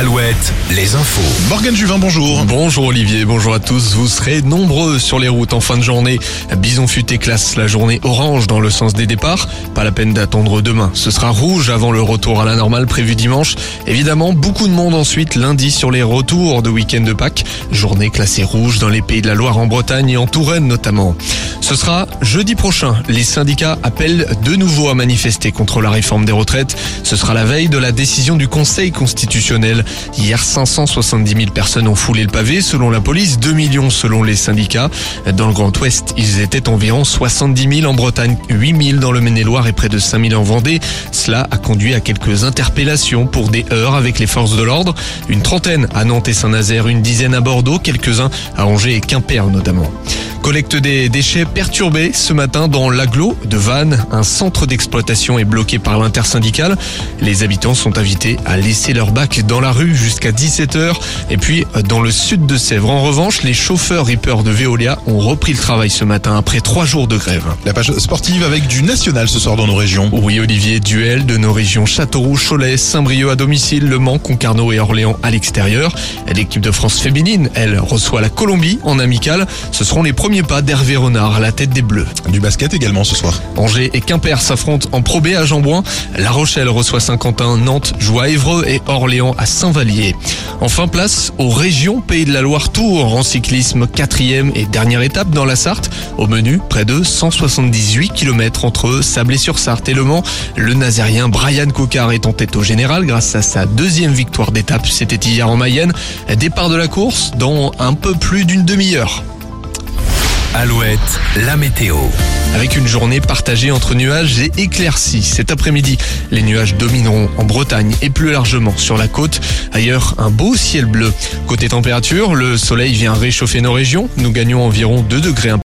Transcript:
Alouette, les infos. Morgane Juvin, bonjour. Bonjour Olivier, bonjour à tous. Vous serez nombreux sur les routes en fin de journée. Bison futé classe la journée orange dans le sens des départs. Pas la peine d'attendre demain. Ce sera rouge avant le retour à la normale prévu dimanche. Évidemment, beaucoup de monde ensuite lundi sur les retours de week-end de Pâques. Journée classée rouge dans les pays de la Loire en Bretagne et en Touraine notamment. Ce sera jeudi prochain. Les syndicats appellent de nouveau à manifester contre la réforme des retraites. Ce sera la veille de la décision du Conseil constitutionnel. Hier, 570 000 personnes ont foulé le pavé selon la police, 2 millions selon les syndicats. Dans le Grand Ouest, ils étaient environ 70 000 en Bretagne, 8 000 dans le Maine-et-Loire et près de 5 000 en Vendée. Cela a conduit à quelques interpellations pour des heurts avec les forces de l'ordre. Une trentaine à Nantes et Saint-Nazaire, une dizaine à Bordeaux, quelques-uns à Angers et Quimper notamment. Collecte des déchets perturbés ce matin dans l'agglo de Vannes. Un centre d'exploitation est bloqué par l'intersyndicale. Les habitants sont invités à laisser leur bac dans la rue jusqu'à 17h. Et puis, dans le sud de Sèvres, en revanche, les chauffeurs rippers de Veolia ont repris le travail ce matin après trois jours de grève. La page sportive avec du national ce soir dans nos régions. Oui, Olivier, duel de nos régions Châteauroux, Cholet, Saint-Brieuc à domicile, Le Mans, Concarneau et Orléans à l'extérieur. L'équipe de France féminine, elle, reçoit la Colombie en amical. Ce seront les premiers pas d'Hervé Renard à la tête des Bleus. Du basket également ce soir. Angers et Quimper s'affrontent en Pro B à Jambouin. La Rochelle reçoit Saint-Quentin, Nantes joue à Évreux et Orléans à Saint-Vallier. Enfin, place aux régions Pays de la Loire Tour en cyclisme, quatrième et dernière étape dans la Sarthe. Au menu, près de 178 km entre Sablé-sur-Sarthe et Le Mans. Le Nazérien Brian Cocard est en tête au général grâce à sa deuxième victoire d'étape. C'était hier en Mayenne. Départ de la course dans un peu plus d'une demi-heure. Alouette, la météo. Avec une journée partagée entre nuages et éclaircies. Cet après-midi, les nuages domineront en Bretagne et plus largement sur la côte. Ailleurs, un beau ciel bleu. Côté température, le soleil vient réchauffer nos régions. Nous gagnons environ 2 degrés